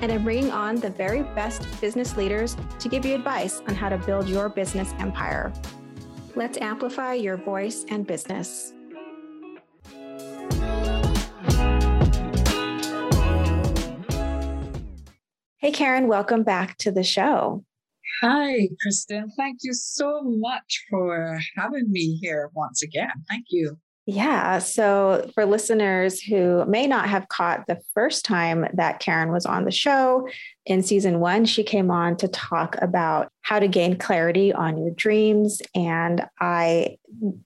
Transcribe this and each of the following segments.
and I'm bringing on the very best business leaders to give you advice on how to build your business empire. Let's amplify your voice and business. Hey, Karen, welcome back to the show. Hi, Kristen. Thank you so much for having me here once again. Thank you. Yeah. So, for listeners who may not have caught the first time that Karen was on the show, in season one, she came on to talk about how to gain clarity on your dreams. And I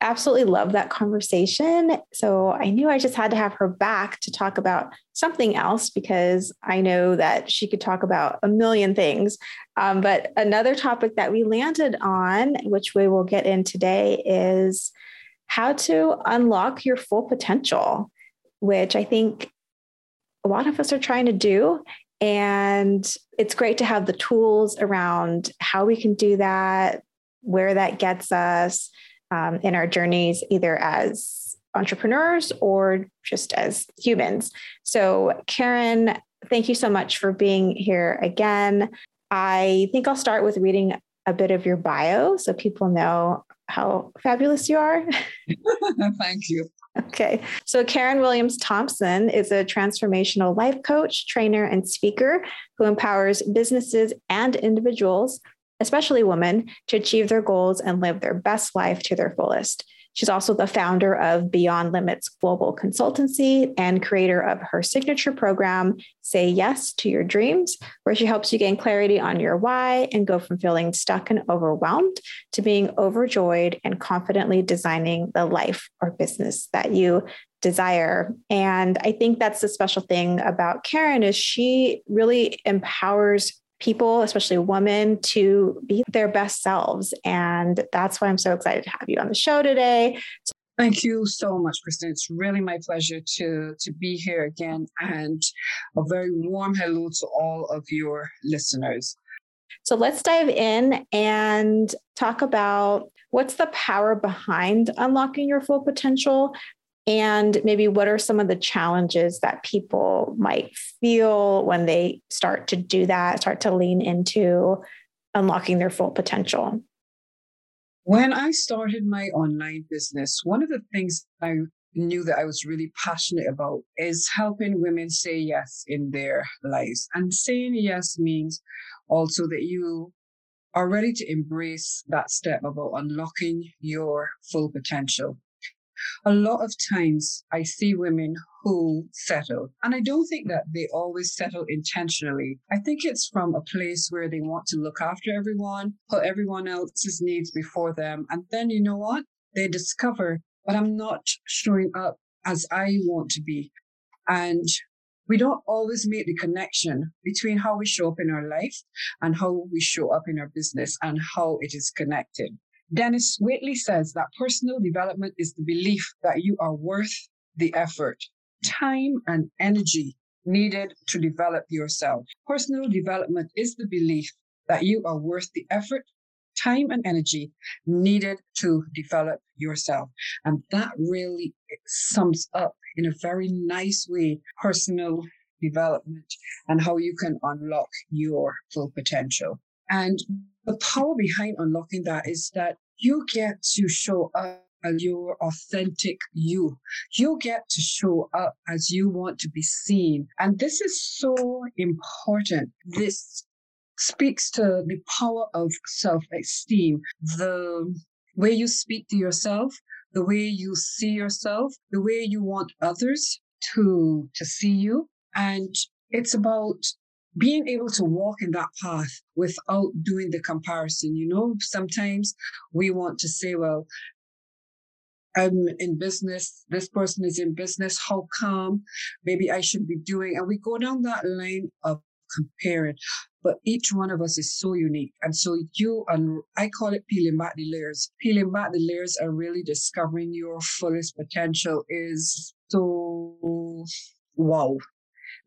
absolutely love that conversation. So, I knew I just had to have her back to talk about something else because I know that she could talk about a million things. Um, but another topic that we landed on, which we will get in today, is how to unlock your full potential, which I think a lot of us are trying to do. And it's great to have the tools around how we can do that, where that gets us um, in our journeys, either as entrepreneurs or just as humans. So, Karen, thank you so much for being here again. I think I'll start with reading a bit of your bio so people know how fabulous you are. Thank you. Okay. So, Karen Williams Thompson is a transformational life coach, trainer, and speaker who empowers businesses and individuals, especially women, to achieve their goals and live their best life to their fullest. She's also the founder of Beyond Limits Global Consultancy and creator of her signature program, Say Yes to Your Dreams, where she helps you gain clarity on your why and go from feeling stuck and overwhelmed to being overjoyed and confidently designing the life or business that you desire. And I think that's the special thing about Karen is she really empowers people, especially women, to be their best selves. And that's why I'm so excited to have you on the show today. Thank you so much, Kristen. It's really my pleasure to, to be here again and a very warm hello to all of your listeners. So let's dive in and talk about what's the power behind unlocking your full potential and maybe what are some of the challenges that people might feel when they start to do that, start to lean into unlocking their full potential? When I started my online business, one of the things I knew that I was really passionate about is helping women say yes in their lives. And saying yes means also that you are ready to embrace that step about unlocking your full potential a lot of times I see women who settle, and I don't think that they always settle intentionally. I think it's from a place where they want to look after everyone, put everyone else's needs before them. And then you know what? They discover, but I'm not showing up as I want to be. And we don't always make the connection between how we show up in our life and how we show up in our business and how it is connected. Denis Waitley says that personal development is the belief that you are worth the effort, time, and energy needed to develop yourself. Personal development is the belief that you are worth the effort, time, and energy needed to develop yourself. And that really sums up in a very nice way personal development and how you can unlock your full potential. And the power behind unlocking that is that you get to show up as your authentic you. You get to show up as you want to be seen. And this is so important. This speaks to the power of self esteem, the way you speak to yourself, the way you see yourself, the way you want others to, to see you. And it's about being able to walk in that path without doing the comparison. You know, sometimes we want to say, well, I'm in business, this person is in business, how come maybe I should be doing? And we go down that line of comparing. But each one of us is so unique. And so you and I call it peeling back the layers. Peeling back the layers and really discovering your fullest potential is so wow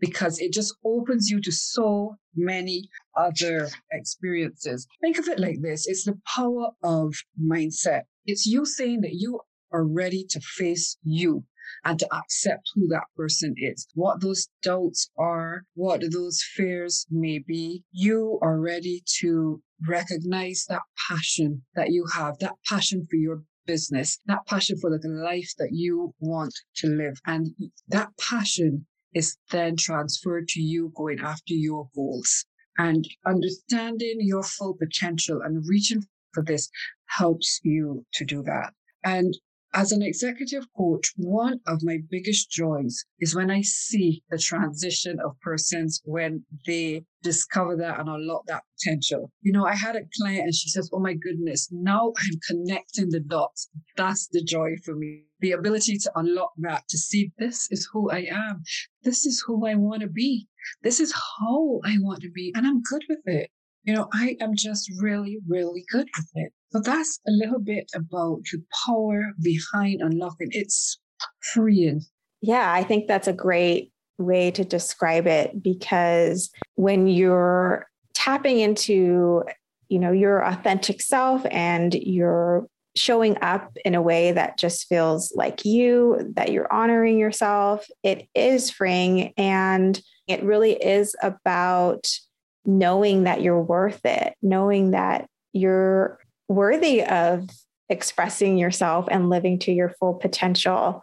because it just opens you to so many other experiences. Think of it like this it's the power of mindset. It's you saying that you are ready to face you and to accept who that person is, what those doubts are, what those fears may be. You are ready to recognize that passion that you have, that passion for your business, that passion for the life that you want to live. And that passion is then transferred to you going after your goals. And understanding your full potential and reaching for this helps you to do that. And as an executive coach, one of my biggest joys is when I see the transition of persons when they discover that and unlock that potential. You know, I had a client and she says, Oh my goodness, now I'm connecting the dots. That's the joy for me. The ability to unlock that, to see this is who I am. This is who I want to be. This is how I want to be. And I'm good with it. You know, I am just really, really good with it. So that's a little bit about the power behind unlocking. It's freeing. Yeah, I think that's a great way to describe it because when you're tapping into, you know, your authentic self and you're showing up in a way that just feels like you, that you're honoring yourself, it is freeing and it really is about knowing that you're worth it, knowing that you're worthy of expressing yourself and living to your full potential.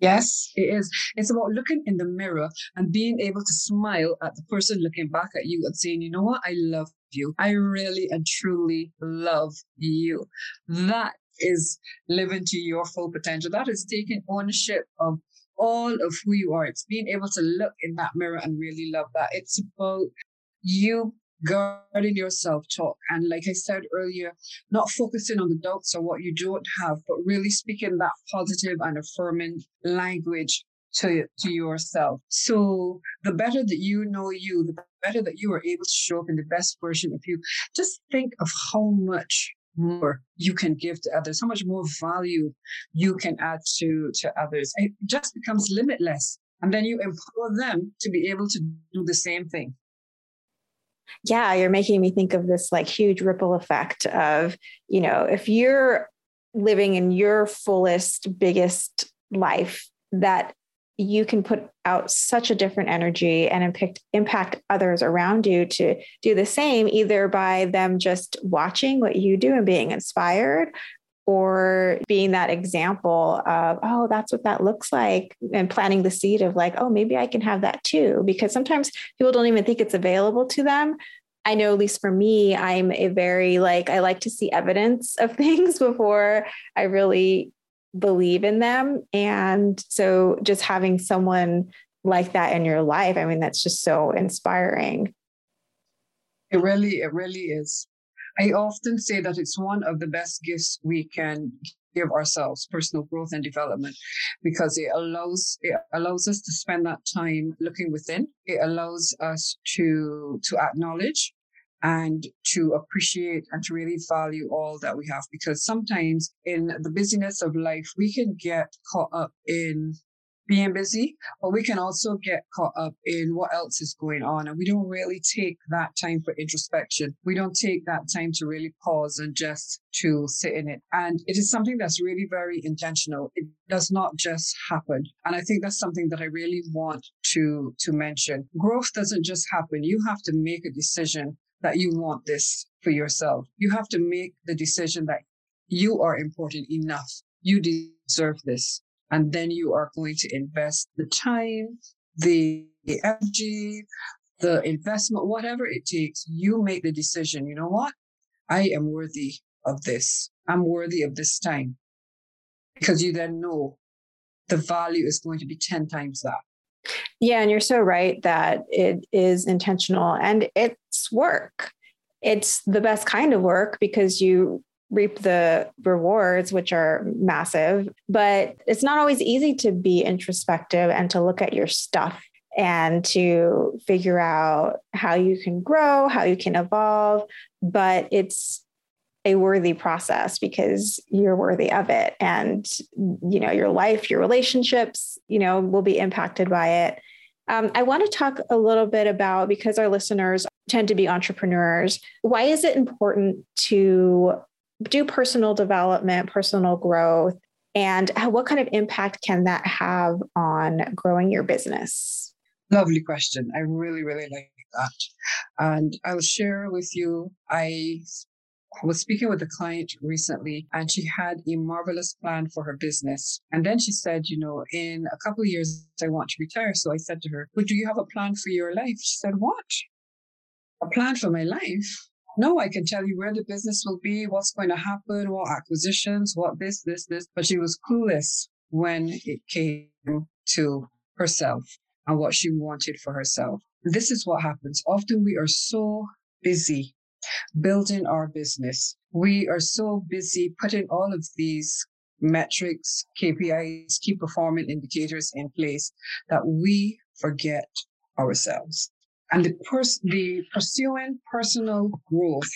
Yes, it is. It's about looking in the mirror and being able to smile at the person looking back at you and saying, you know what, I love you. I really and truly love you. That is living to your full potential. That is taking ownership of all of who you are. It's being able to look in that mirror and really love that. It's about you guarding your self talk. And like I said earlier, not focusing on the doubts or what you don't have, but really speaking that positive and affirming language to, to yourself. So the better that you know you, the better that you are able to show up in the best version of you. Just think of how much more you can give to others, how much more value you can add to, to others. It just becomes limitless. And then you empower them to be able to do the same thing yeah, you're making me think of this like huge ripple effect of, you know, if you're living in your fullest, biggest life, that you can put out such a different energy and impact impact others around you to do the same either by them just watching what you do and being inspired or being that example of, oh, that's what that looks like, and planting the seed of like, oh, maybe I can have that too. Because sometimes people don't even think it's available to them. I know, at least for me, I'm a very like, I like to see evidence of things before I really believe in them. And so just having someone like that in your life, I mean, that's just so inspiring. It really, it really is. I often say that it's one of the best gifts we can give ourselves personal growth and development because it allows it allows us to spend that time looking within. It allows us to to acknowledge and to appreciate and to really value all that we have because sometimes in the busyness of life we can get caught up in being busy, but we can also get caught up in what else is going on. And we don't really take that time for introspection. We don't take that time to really pause and just to sit in it. And it is something that's really very intentional. It does not just happen. And I think that's something that I really want to, to mention. Growth doesn't just happen. You have to make a decision that you want this for yourself. You have to make the decision that you are important enough. You deserve this. And then you are going to invest the time, the energy, the investment, whatever it takes. You make the decision. You know what? I am worthy of this. I'm worthy of this time. Because you then know the value is going to be 10 times that. Yeah, and you're so right that it is intentional and it's work. It's the best kind of work because you reap the rewards, which are massive. But it's not always easy to be introspective and to look at your stuff and to figure out how you can grow, how you can evolve. But it's a worthy process because you're worthy of it. And, you know, your life, your relationships, you know, will be impacted by it. Um, I want to talk a little bit about because our listeners tend to be entrepreneurs. Why is it important to do personal development, personal growth, and what kind of impact can that have on growing your business? Lovely question. I really, really like that. And I'll share with you, I was speaking with a client recently and she had a marvelous plan for her business. And then she said, you know, in a couple of years, I want to retire. So I said to her, but do you have a plan for your life? She said, what? A plan for my life? No, I can tell you where the business will be, what's going to happen, what acquisitions, what this, this, this. But she was clueless when it came to herself and what she wanted for herself. This is what happens. Often we are so busy building our business. We are so busy putting all of these metrics, KPIs, key performance indicators in place that we forget ourselves. And the, pers- the pursuing personal growth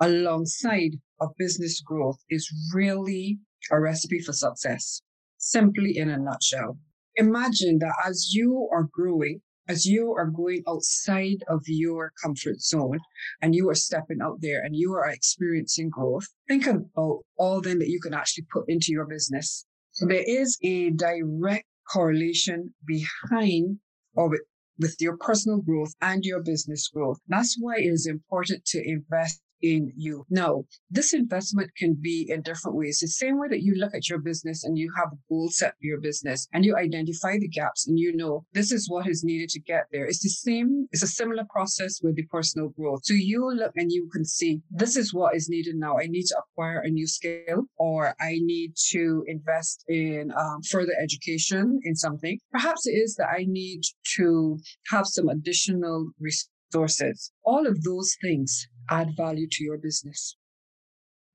alongside of business growth is really a recipe for success, simply in a nutshell. Imagine that as you are growing, as you are going outside of your comfort zone and you are stepping out there and you are experiencing growth, think about all then that you can actually put into your business. So there is a direct correlation behind or with, with your personal growth and your business growth. That's why it is important to invest in you. Now, this investment can be in different ways. The same way that you look at your business and you have a goal set for your business and you identify the gaps and you know this is what is needed to get there. It's the same, it's a similar process with the personal growth. So you look and you can see this is what is needed now. I need to acquire a new skill or I need to invest in um, further education in something. Perhaps it is that I need to have some additional resources. All of those things add value to your business.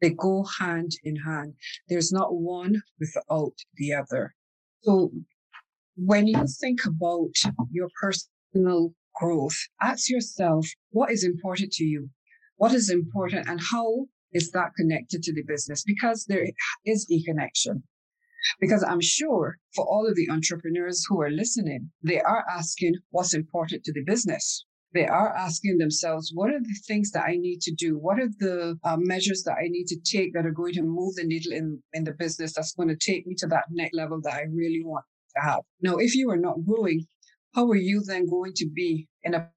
They go hand in hand. There's not one without the other. So when you think about your personal growth, ask yourself, what is important to you? What is important and how is that connected to the business? Because there is a connection. Because I'm sure for all of the entrepreneurs who are listening, they are asking what's important to the business they are asking themselves, what are the things that I need to do? What are the uh, measures that I need to take that are going to move the needle in, in the business that's going to take me to that next level that I really want to have? Now, if you are not growing, how are you then going to be in a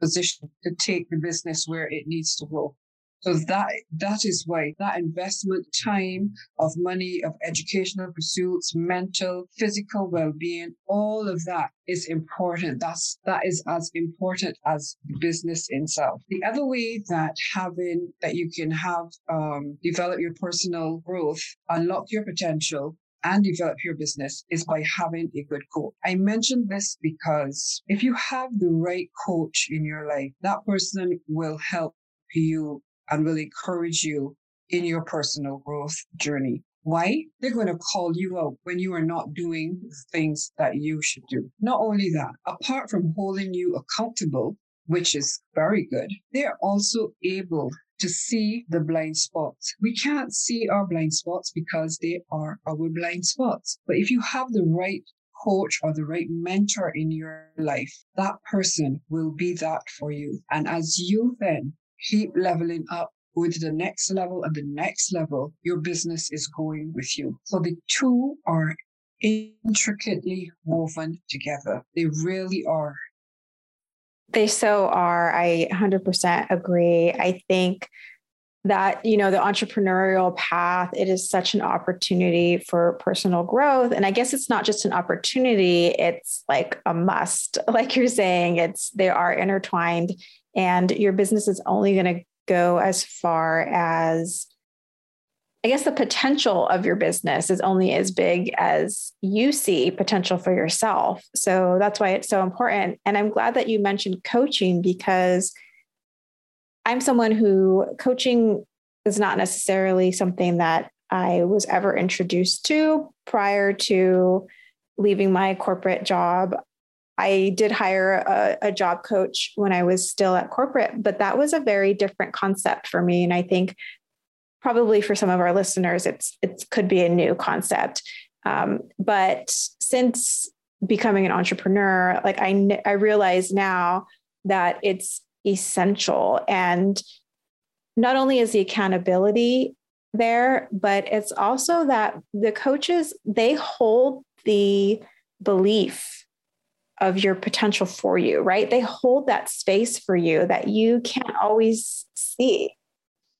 position to take the business where it needs to grow? So that that is why that investment time of money, of educational pursuits, mental, physical well-being, all of that is important. That's that is as important as business itself. The other way that having that you can have um, develop your personal growth, unlock your potential, and develop your business is by having a good coach. I mentioned this because if you have the right coach in your life, that person will help you and will encourage you in your personal growth journey. Why? They're going to call you out when you are not doing things that you should do. Not only that, apart from holding you accountable, which is very good, they're also able to see the blind spots. We can't see our blind spots because they are our blind spots. But if you have the right coach or the right mentor in your life, that person will be that for you. And as you then keep leveling up, with the next level and the next level, your business is going with you. So the two are intricately woven together. They really are. They so are. I 100% agree. I think that you know the entrepreneurial path it is such an opportunity for personal growth and i guess it's not just an opportunity it's like a must like you're saying it's they are intertwined and your business is only going to go as far as I guess the potential of your business is only as big as you see potential for yourself. So that's why it's so important. And I'm glad that you mentioned coaching because I'm someone who coaching is not necessarily something that I was ever introduced to prior to leaving my corporate job. I did hire a, a, job coach when I was still at corporate, but that was a very different concept for me. And I think probably for some of our listeners, it's it could be a new concept. Um, but since becoming an entrepreneur, like I I realize now that it's essential, and not only is the accountability there, but it's also that the coaches they hold the belief of your potential for you, right? They hold that space for you that you can't always see.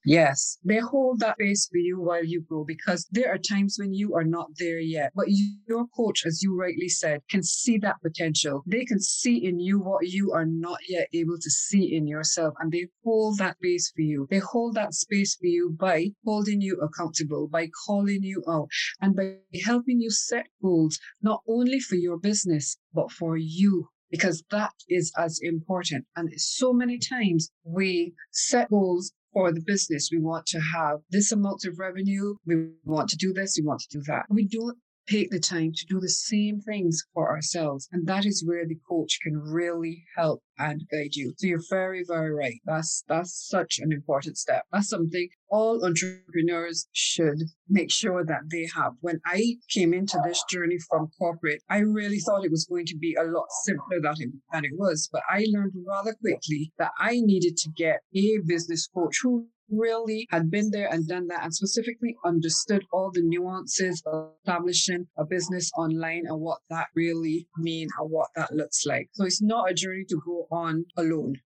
Yes, they hold that space for you while you grow because there are times when you are not there yet. But your coach, as you rightly said, can see that potential. They can see in you what you are not yet able to see in yourself. And they hold that space for you. They hold that space for you by holding you accountable, by calling you out, and by helping you set goals, not only for your business, but for you because that is as important. And so many times we set goals for the business. We want to have this amount of revenue. We want to do this. We want to do that. We don't take the time to do the same things for ourselves. And that is where the coach can really help and guide you. So you're very, very right. That's that's such an important step. That's something all entrepreneurs should make sure that they have. When I came into this journey from corporate, I really thought it was going to be a lot simpler than it, than it was. But I learned rather quickly that I needed to get a business coach who really had been there and done that and specifically understood all the nuances of establishing a business online and what that really mean and what that looks like. So it's not a journey to go on alone.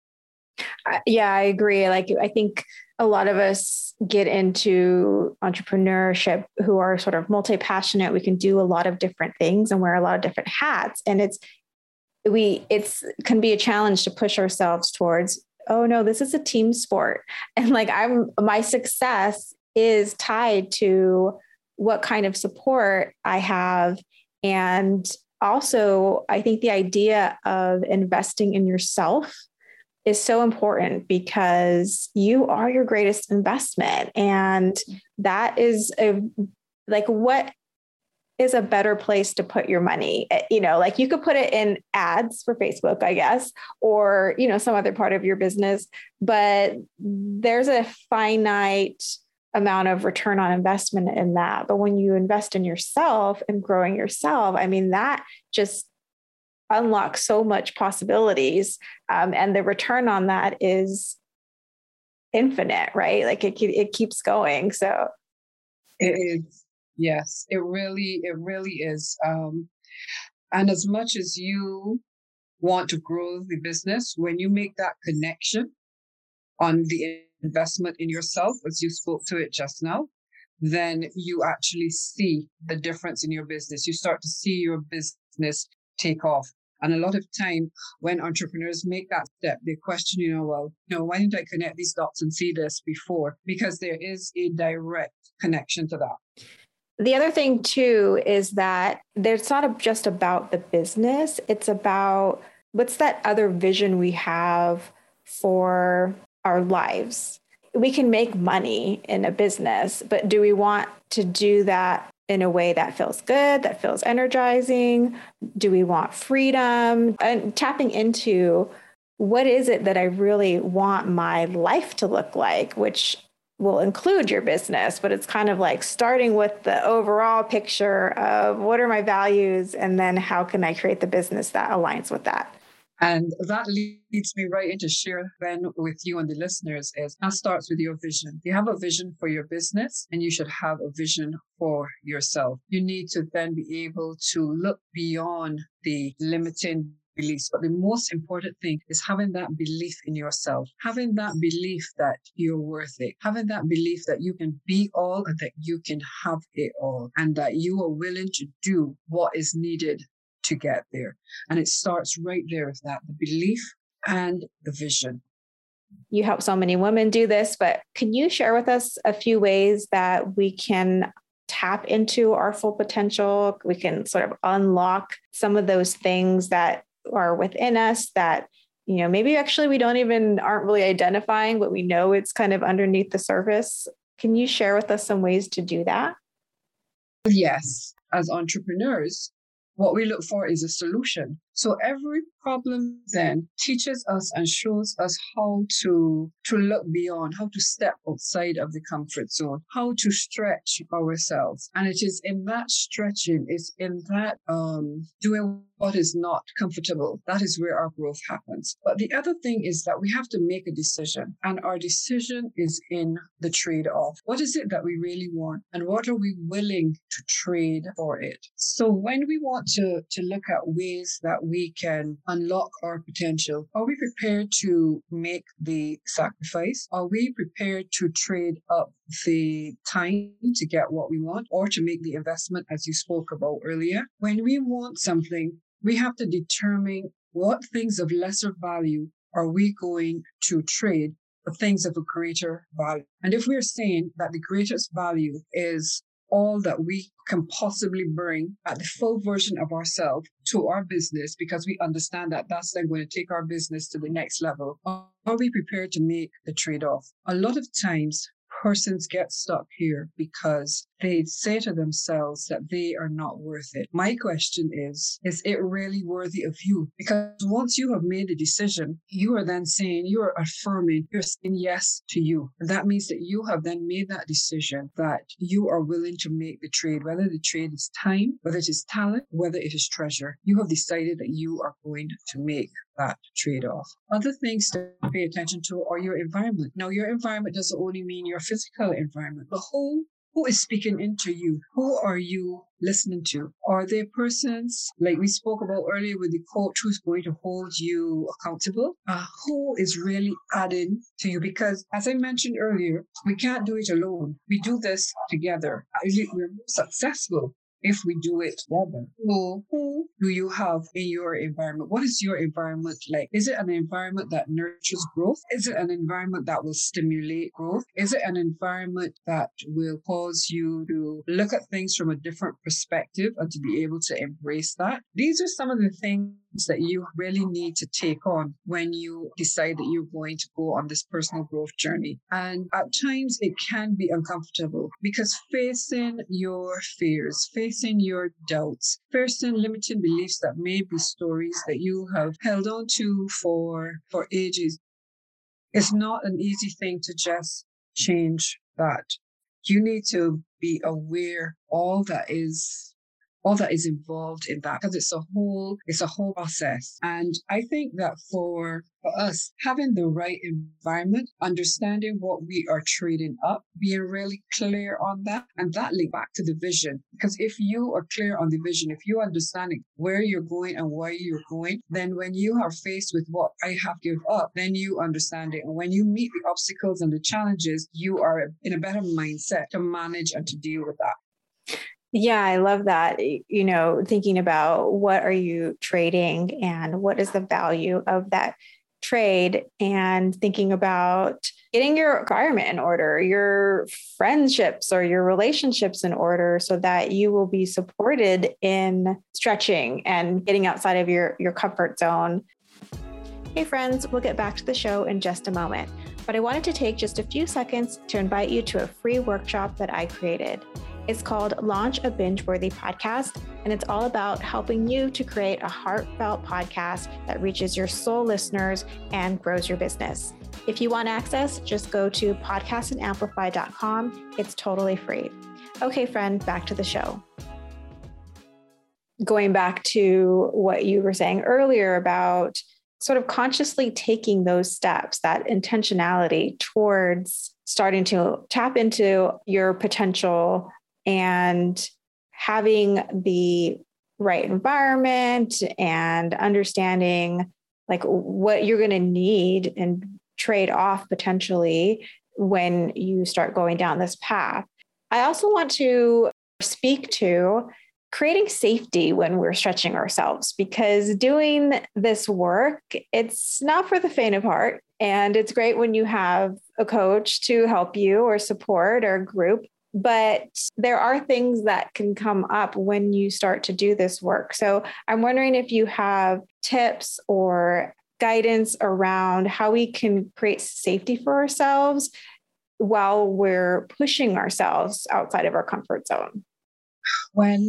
Uh, yeah, I agree. Like, I think a lot of us get into entrepreneurship who are sort of multi passionate. We can do a lot of different things and wear a lot of different hats. And it's, we, it's can be a challenge to push ourselves towards oh no, this is a team sport. And like I'm my success is tied to what kind of support I have. And also, I think the idea of investing in yourself is so important because you are your greatest investment. And that is a like what is a better place to put your money. Eh, you know like you could put it in ads for facebook i guess or you know some other part of your business but there's a finite amount of return on investment in that. But when you invest in yourself and growing yourself i mean that just unlocks so much possibilities um, and the return on that is infinite right? Like it, it keeps going so. It is Yes, it really, it really is. Um, and as much as you want to grow the business, when you make that connection on the investment in yourself, as you spoke to it just now, then you actually see the difference in your business. You start to see your business take off. And a lot of time when entrepreneurs make that step, they question, you know, well, you know, why didn't I connect these dots and see this before? Because there is a direct connection to that. The other thing, too, is that it's not just about the business, it's about what's that other vision we have for our lives. We can make money in a business, but do we want to do that in a way that feels good, that feels energizing? Do we want freedom? And tapping into what is it that I really want my life to look like, which will include your business, but it's kind of like starting with the overall picture of what are my values and then how can I create the business that aligns with that. And that leads me right into share then with you and the listeners is that starts with your vision. You have a vision for your business and you should have a vision for yourself. You need to then be able to look beyond the limiting beliefs. But the most important thing is having that belief in yourself, having that belief that you're worth it, having that belief that you can be all and that you can have it all, and that you are willing to do what is needed to get there. And it starts right there with that the belief and the vision. You help so many women do this, but can you share with us a few ways that we can tap into our full potential? We can sort of unlock some of those things that are within us that you know maybe actually we don't even aren't really identifying but we know it's kind of underneath the surface. Can you share with us some ways to do that? Yes. As entrepreneurs what we look for is a solution So every problem then teaches us and shows us how to, to look beyond, how to step outside of the comfort zone, how to stretch ourselves. And it is in that stretching, it's in that um, doing what is not comfortable. That is where our growth happens. But the other thing is that we have to make a decision, and our decision is in the trade off. What is it that we really want, and what are we willing to trade for it? So when we want to, to look at ways we can unlock our potential, are we prepared to make the sacrifice? Are we prepared to trade up the time to get what we want or to make the investment as you spoke about earlier? When we want something, we have to determine what things of lesser value are we going to trade for things of a greater value. And if we're saying that the greatest value is all that we can possibly bring at the full version of ourselves to our business because we understand that that's then going to take our business to the next level. Are we prepared to make the trade off? A lot of times persons get stuck here because they say to themselves that they are not worth it. My question is, is it really worthy of you? Because once you have made a decision, you are then saying, you are affirming, you're saying yes to you. And that means that you have then made that decision that you are willing to make the trade, whether the trade is time, whether it is talent, whether it is treasure. You have decided that you are going to make that trade off. Other things to pay attention to are your environment. Now, your environment doesn't only mean your physical environment, but who who is speaking into you? Who are you listening to? Are they persons like we spoke about earlier with the coach who's going to hold you accountable? Uh, who is really adding to you? Because as I mentioned earlier, we can't do it alone. We do this together. We're successful if we do it together. So who hmm. do you have in your environment? What is your environment like? Is it an environment that nurtures growth? Is it an environment that will stimulate growth? Is it an environment that will cause you to look at things from a different perspective and to be able to embrace that? These are some of the things that you really need to take on when you decide that you're going to go on this personal growth journey. And at times it can be uncomfortable because facing your fears, facing your doubts, facing limiting beliefs that may be stories that you have held on to for, for ages, it's not an easy thing to just change that. You need to be aware all that is all that is involved in that because it's a whole it's a whole process. And i think that for for us having the right environment understanding what we are trading up being really clear on that and that link back to the vision. Because if you are clear on the vision if you understanding where you're going and why you're going then when you are faced with what i have give up then you understand it. And when you meet the obstacles and the challenges you are in a better mindset to manage and to deal with that yeah, I love that. You know, thinking about what are you trading and what is the value of that trade and thinking about getting your environment in order, your friendships or your relationships in order so that you will be supported in stretching and getting outside of your, your comfort zone. Hey, friends, we'll get back to the show in just a moment, but I wanted to take just a few seconds to invite you to a free workshop that I created. It's called Launch a Binge Worthy Podcast, and it's all about helping you to create a heartfelt podcast that reaches your soul listeners and grows your business. If you want access, just go to podcastandamplify.com. It's totally free. Okay, friend, back to the show. Going back to what you were saying earlier about sort of consciously taking those steps, that intentionality towards starting to tap into your potential and having the right environment and understanding like what you're going to need and trade off potentially when you start going down this path. I also want to speak to creating safety when we're stretching ourselves because doing this work it's not for the faint of heart and it's great when you have a coach to help you or support or group but there are things that can come up when you start to do this work. So I'm wondering if you have tips or guidance around how we can create safety for ourselves while we're pushing ourselves outside of our comfort zone. Well,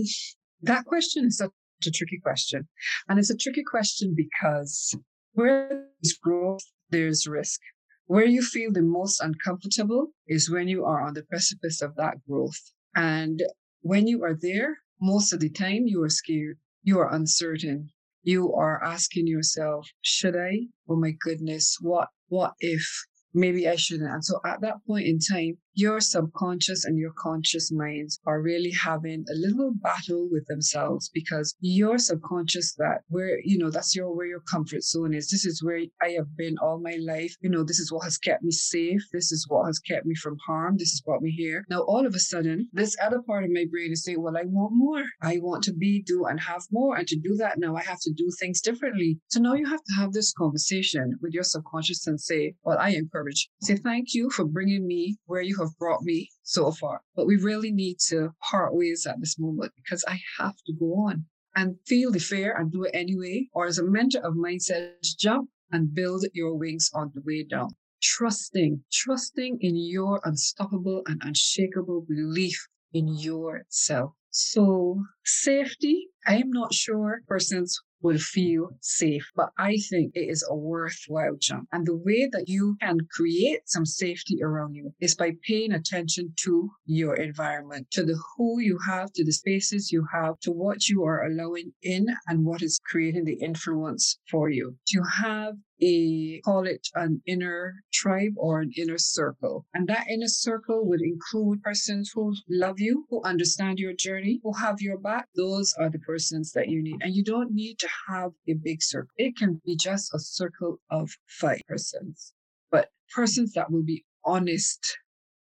that question is such a tricky question. And it's a tricky question because where there's growth, there's risk. Where you feel the most uncomfortable is when you are on the precipice of that growth. And when you are there, most of the time you are scared, you are uncertain, you are asking yourself, should I? Oh my goodness, what what if? Maybe I shouldn't. And so at that point in time, your subconscious and your conscious minds are really having a little battle with themselves because your subconscious that where you know that's your where your comfort zone is. This is where i have been all my life. You know this is what has kept me safe. This is what has kept me from harm. This has brought me here now all of a sudden this other part of my brain is saying well i want more. I want to be do and have more and to do that now i have to do things differently. So now you have to have this conversation with your subconscious and say well i encourage say thank you for bringing me where you have have brought me so far. But we really need to part ways at this moment because I have to go on and feel the fear and do it anyway. Or as a mentor of mine says, jump and build your wings on the way down. Trusting, trusting in your unstoppable and unshakable belief in yourself. So safety, I am not sure persons will feel safe. But I think it is a worthwhile jump. And the way that you can create some safety around you is by paying attention to your environment, to the who you have, to the spaces you have, to what you are allowing in and what is creating the influence for you. To have a call it an inner tribe or an inner circle. And that inner circle would include persons who love you, who understand your journey, who have your back. Those are the persons that you need. And you don't need to have a big circle. It can be just a circle of five persons, but persons that will be honest,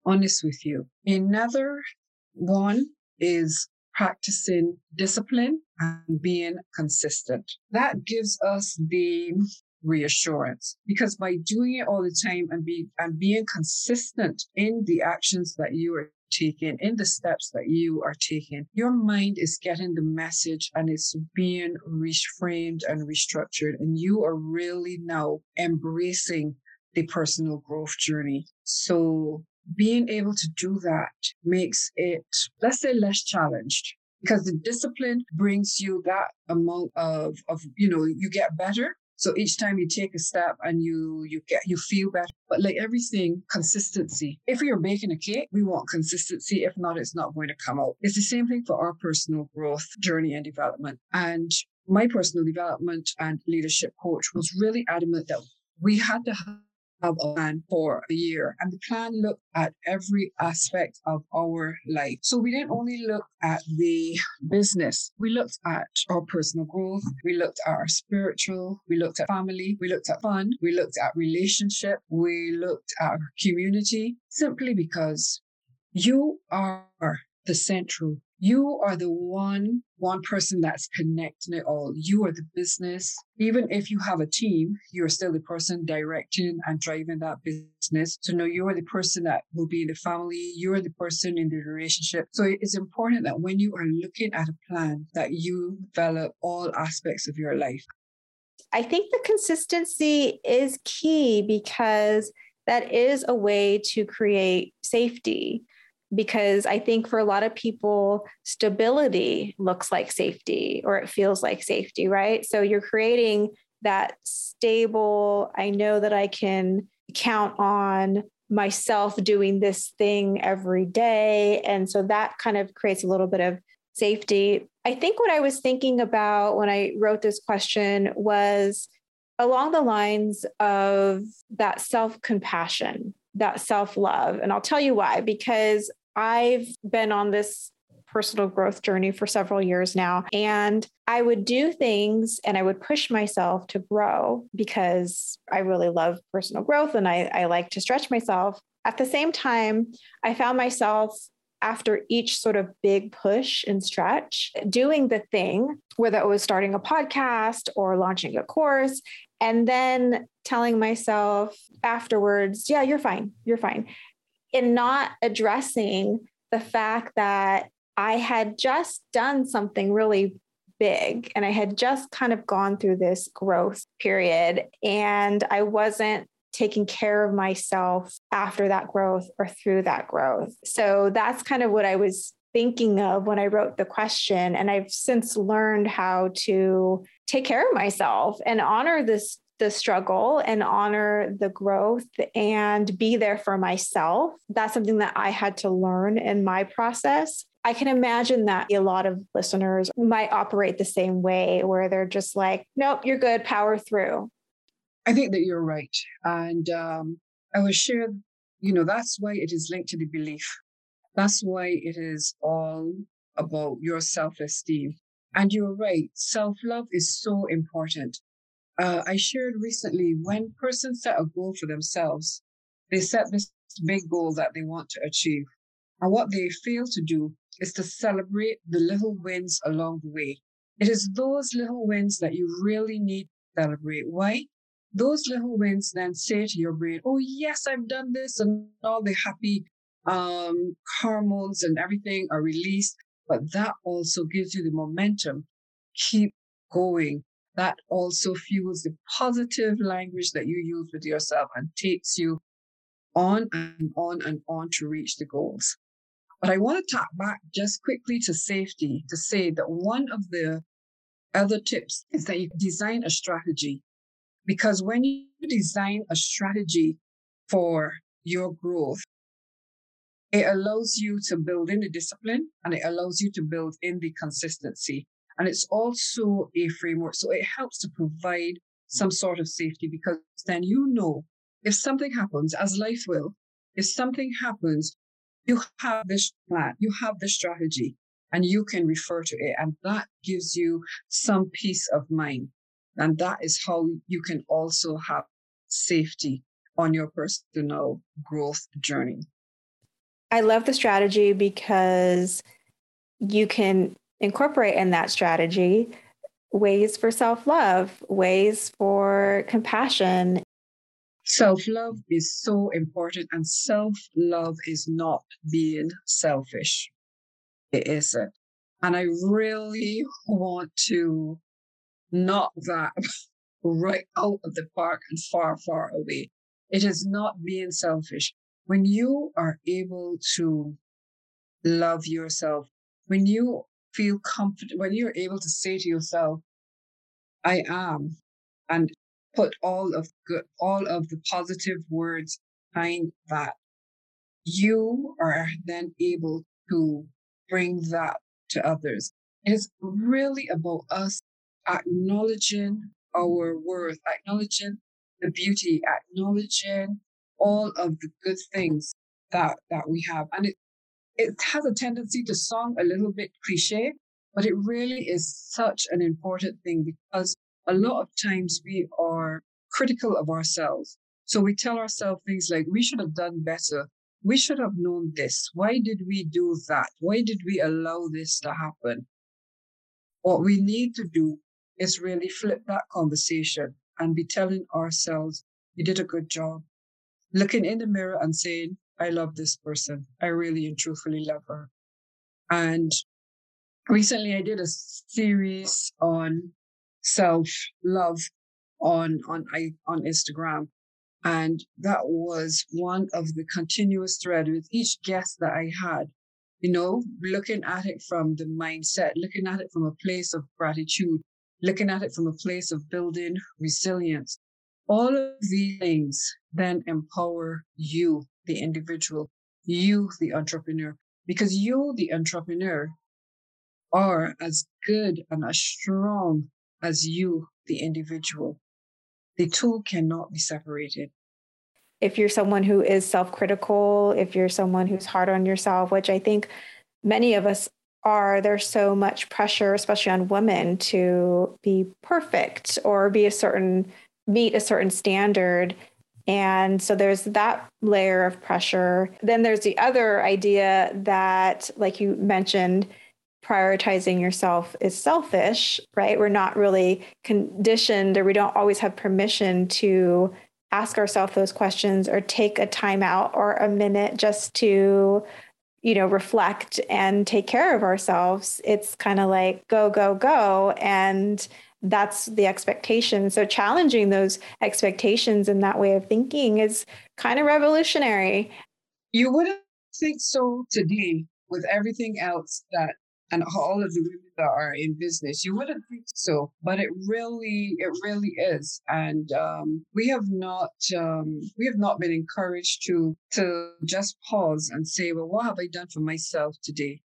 honest with you. Another one is practicing discipline and being consistent. That gives us the reassurance. Because by doing it all the time and be and being consistent in the actions that you are taking in the steps that you are taking your mind is getting the message and it's being reframed and restructured. And you are really now embracing the personal growth journey. So being able to do that makes it let's say less challenged. Because the discipline brings you that amount of, of you know you get better so each time you take a step and you you get you feel better. But like everything, consistency. If are baking a cake, we want consistency. If not, it's not going to come out. It's the same thing for our personal growth journey and development. And my personal development and leadership coach was really adamant that we had to have a plan for a year. And the plan looked at every aspect of our life. So we didn't only look at the business, we looked at our personal growth, we looked at our spiritual, we looked at family, we looked at fun, we looked at relationship, we looked at our community, simply because you are the central you are the one one person that's connecting it all. You are the business. Even if you have a team, you're still the person directing and driving that business. So no, you're the person that will be in the family. You're the person in the relationship. So it's important that when you are looking at a plan, that you develop all aspects of your life. I think the consistency is key because that is a way to create safety because I think for a lot of people, stability looks like safety or it feels like safety, right? So you're creating that stable, I know that I can count on myself doing this thing every day. And so that kind of creates a little bit of safety. I think what I was thinking about when I wrote this question was along the lines of that self compassion, that self love. And I'll tell you why, because I've been on this personal growth journey for several years now. And I would do things and I would push myself to grow because I really love personal growth and I, I like to stretch myself. At the same time, I found myself after each sort of big push and stretch, doing the thing, whether it was starting a podcast or launching a course, and then telling myself afterwards, yeah, you're fine, you're fine in not addressing the fact that I had just done something really big and I had just kind of gone through this growth period and I wasn't taking care of myself after that growth or through that growth. So that's kind of what I was thinking of when I wrote the question. And I've since learned how to take care of myself and honor this the struggle and honor the growth and be there for myself. That's something that I had to learn in my process. I can imagine that a lot of listeners might operate the same way where they're just like, nope, you're good, power through. I think that you're right. And um, I was share, you know, that's why it is linked to the belief. That's why it is all about your self esteem. And you're right, self love is so important. Uh, I shared recently when persons set a goal for themselves, they set this big goal that they want to achieve. And what they fail to do is to celebrate the little wins along the way. It is those little wins that you really need to celebrate. Why? Those little wins then say to your brain, oh, yes, I've done this, and all the happy um, hormones and everything are released. But that also gives you the momentum. Keep going. That also fuels the positive language that you use with yourself and takes you on and on and on to reach the goals. But I want to tap back just quickly to safety to say that one of the other tips is that you design a strategy. Because when you design a strategy for your growth, it allows you to build in the discipline and it allows you to build in the consistency. And it's also a framework. So it helps to provide some sort of safety because then you know if something happens, as life will, if something happens, you have this plan, you have this strategy, and you can refer to it. And that gives you some peace of mind. And that is how you can also have safety on your personal growth journey. I love the strategy because you can incorporate in that strategy ways for self love, ways for compassion, Self love is so important, and self love is not being selfish. It isn't. And I really want to knock that right out of the park and far, far away. It is not being selfish. When you are able to love yourself, when you feel confident, when you're able to say to yourself, I am, and put all of good, all of the positive words behind that, you are then able to bring that to others. It is really about us acknowledging our worth, acknowledging the beauty, acknowledging all of the good things that that we have. And it it has a tendency to sound a little bit cliche, but it really is such an important thing because a lot of times we are critical of ourselves. So we tell ourselves things like, we should have done better. We should have known this. Why did we do that? Why did we allow this to happen? What we need to do is really flip that conversation and be telling ourselves, you did a good job. Looking in the mirror and saying, I love this person. I really and truthfully love her. And recently I did a series on self love on on on Instagram. And that was one of the continuous thread with each guest that I had, you know, looking at it from the mindset, looking at it from a place of gratitude, looking at it from a place of building resilience. All of these things then empower you, the individual, you, the entrepreneur, because you, the entrepreneur, are as good and as strong as you, the individual. The two cannot be separated. If you're someone who is self critical, if you're someone who's hard on yourself, which I think many of us are, there's so much pressure, especially on women, to be perfect or be a certain, meet a certain standard. And so there's that layer of pressure. Then there's the other idea that, like you mentioned, prioritizing yourself is selfish, right? We're not really conditioned or we don't always have permission to ask ourselves those questions or take a time out or a minute just to you know reflect and take care of ourselves it's kind of like go go go and that's the expectation so challenging those expectations and that way of thinking is kind of revolutionary you wouldn't think so today with everything else that and all of the women that are in business. You wouldn't think so, but it really, it really is. And um, we have not, um, we have not been encouraged to to just pause and say, well, what have I done for myself today?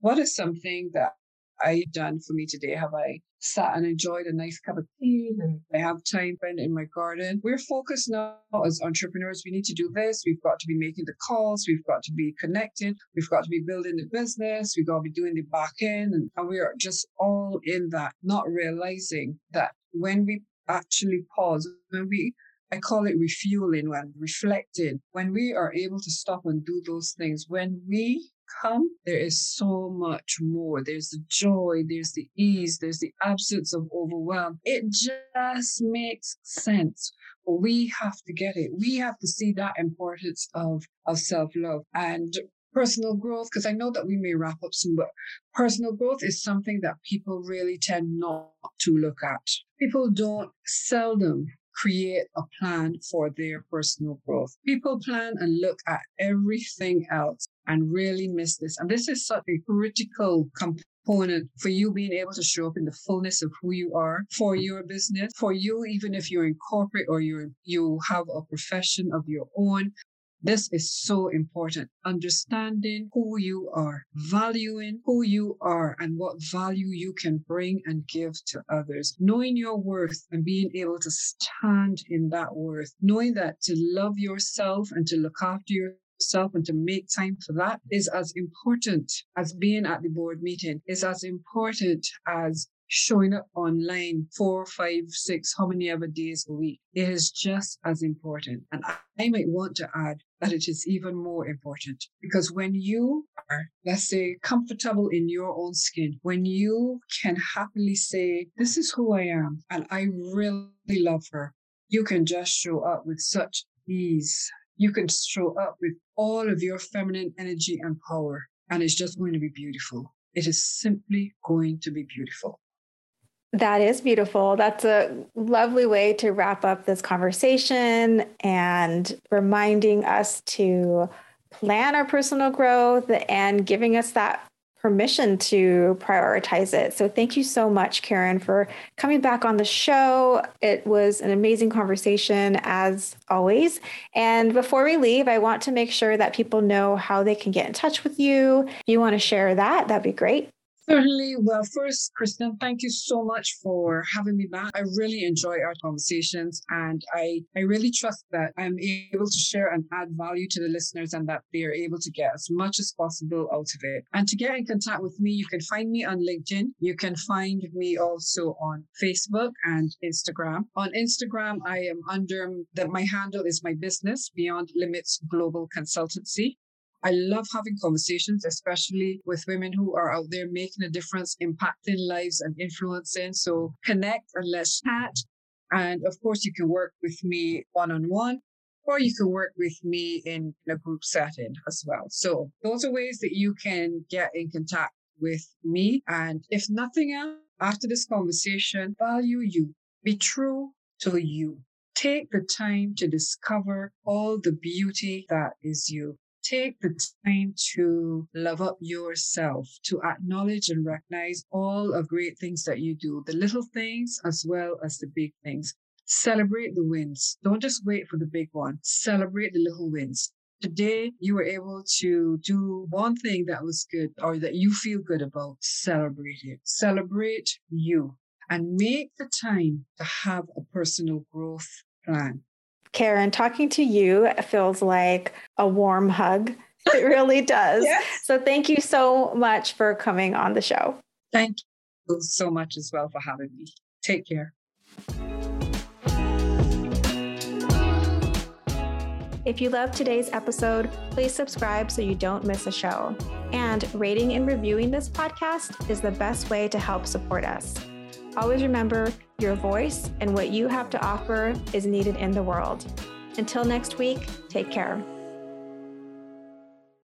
What is something that I've done for me today? Have I sat and enjoyed a nice cup of tea and I have time spent in my garden? We're focused now as entrepreneurs. We need to do this. We've got to be making the calls. We've got to be connected. We've got to be building the business. We've got to be doing the back end. And, and we are just all in that, not realizing that when we actually pause, when we I call it refueling when reflecting. When we are able to stop and do those things, when we come, there is so much more. There's the joy, there's the ease, there's the absence of overwhelm. It just makes sense. But we have to get it. We have to see that importance of, of self-love and personal growth, because I know that we may wrap up soon, but personal growth is something that people really tend not to look at. People don't seldom create a plan for their personal growth. People plan and look at everything else and really miss this. And this is such a critical component for you being able to show up in the fullness of who you are for mm-hmm. your business, for you, even if you're in corporate or you're, you have a profession of your own. This is so important. Understanding who you are, mm-hmm. valuing who you are and what value you can bring and give to others. Knowing your worth and being able to stand in that worth. Knowing that to love yourself and to look after your yourself and to make time for that is as important as being at the board meeting, is as important as showing up online four, five, six, how many ever days a week. It is just as important. And I might want to add that it is even more important because when you are, let's say, comfortable in your own skin, when you can happily say, this is who I am and I really love her, you can just show up with such ease you can show up with all of your feminine energy and power, and it's just going to be beautiful. It is simply going to be beautiful. That is beautiful. That's a lovely way to wrap up this conversation and reminding us to plan our personal growth and giving us that permission to prioritize it. So thank you so much, Karen, for coming back on the show. It was an amazing conversation as always. And before we leave, I want to make sure that people know how they can get in touch with you. If you want to share that, that'd be great. Certainly. Well, first, Kristen, thank you so much for having me back. I really enjoy our conversations and I, I really trust that I'm able to share and add value to the listeners and that they are able to get as much as possible out of it. And to get in contact with me, you can find me on LinkedIn. You can find me also on Facebook and Instagram. On Instagram, I am under that my handle is my business, Beyond Limits Global Consultancy. I love having conversations, especially with women who are out there making a difference, impacting lives and influencing. So connect and let's chat. And of course, you can work with me one on one, or you can work with me in a group setting as well. So those are ways that you can get in contact with me. And if nothing else, after this conversation, value you, be true to you. Take the time to discover all the beauty that is you take the time to love up yourself, to acknowledge and recognize all of great things that you do, the little things as well as the big things. Celebrate the wins. Don't just wait for the big one. Celebrate the little wins. Today, you were able to do one thing that was good or that you feel good about. Celebrate it. Celebrate you and make the time to have a personal growth plan. Karen, talking to you feels like a warm hug. It really does. yes. So thank you so much for coming on the show. Thank you so much as well for having me. Take care. If you loved today's episode, please subscribe so you don't miss a show. And rating and reviewing this podcast is the best way to help support us. Always remember your voice and what you have to offer is needed in the world. Until next week, take care.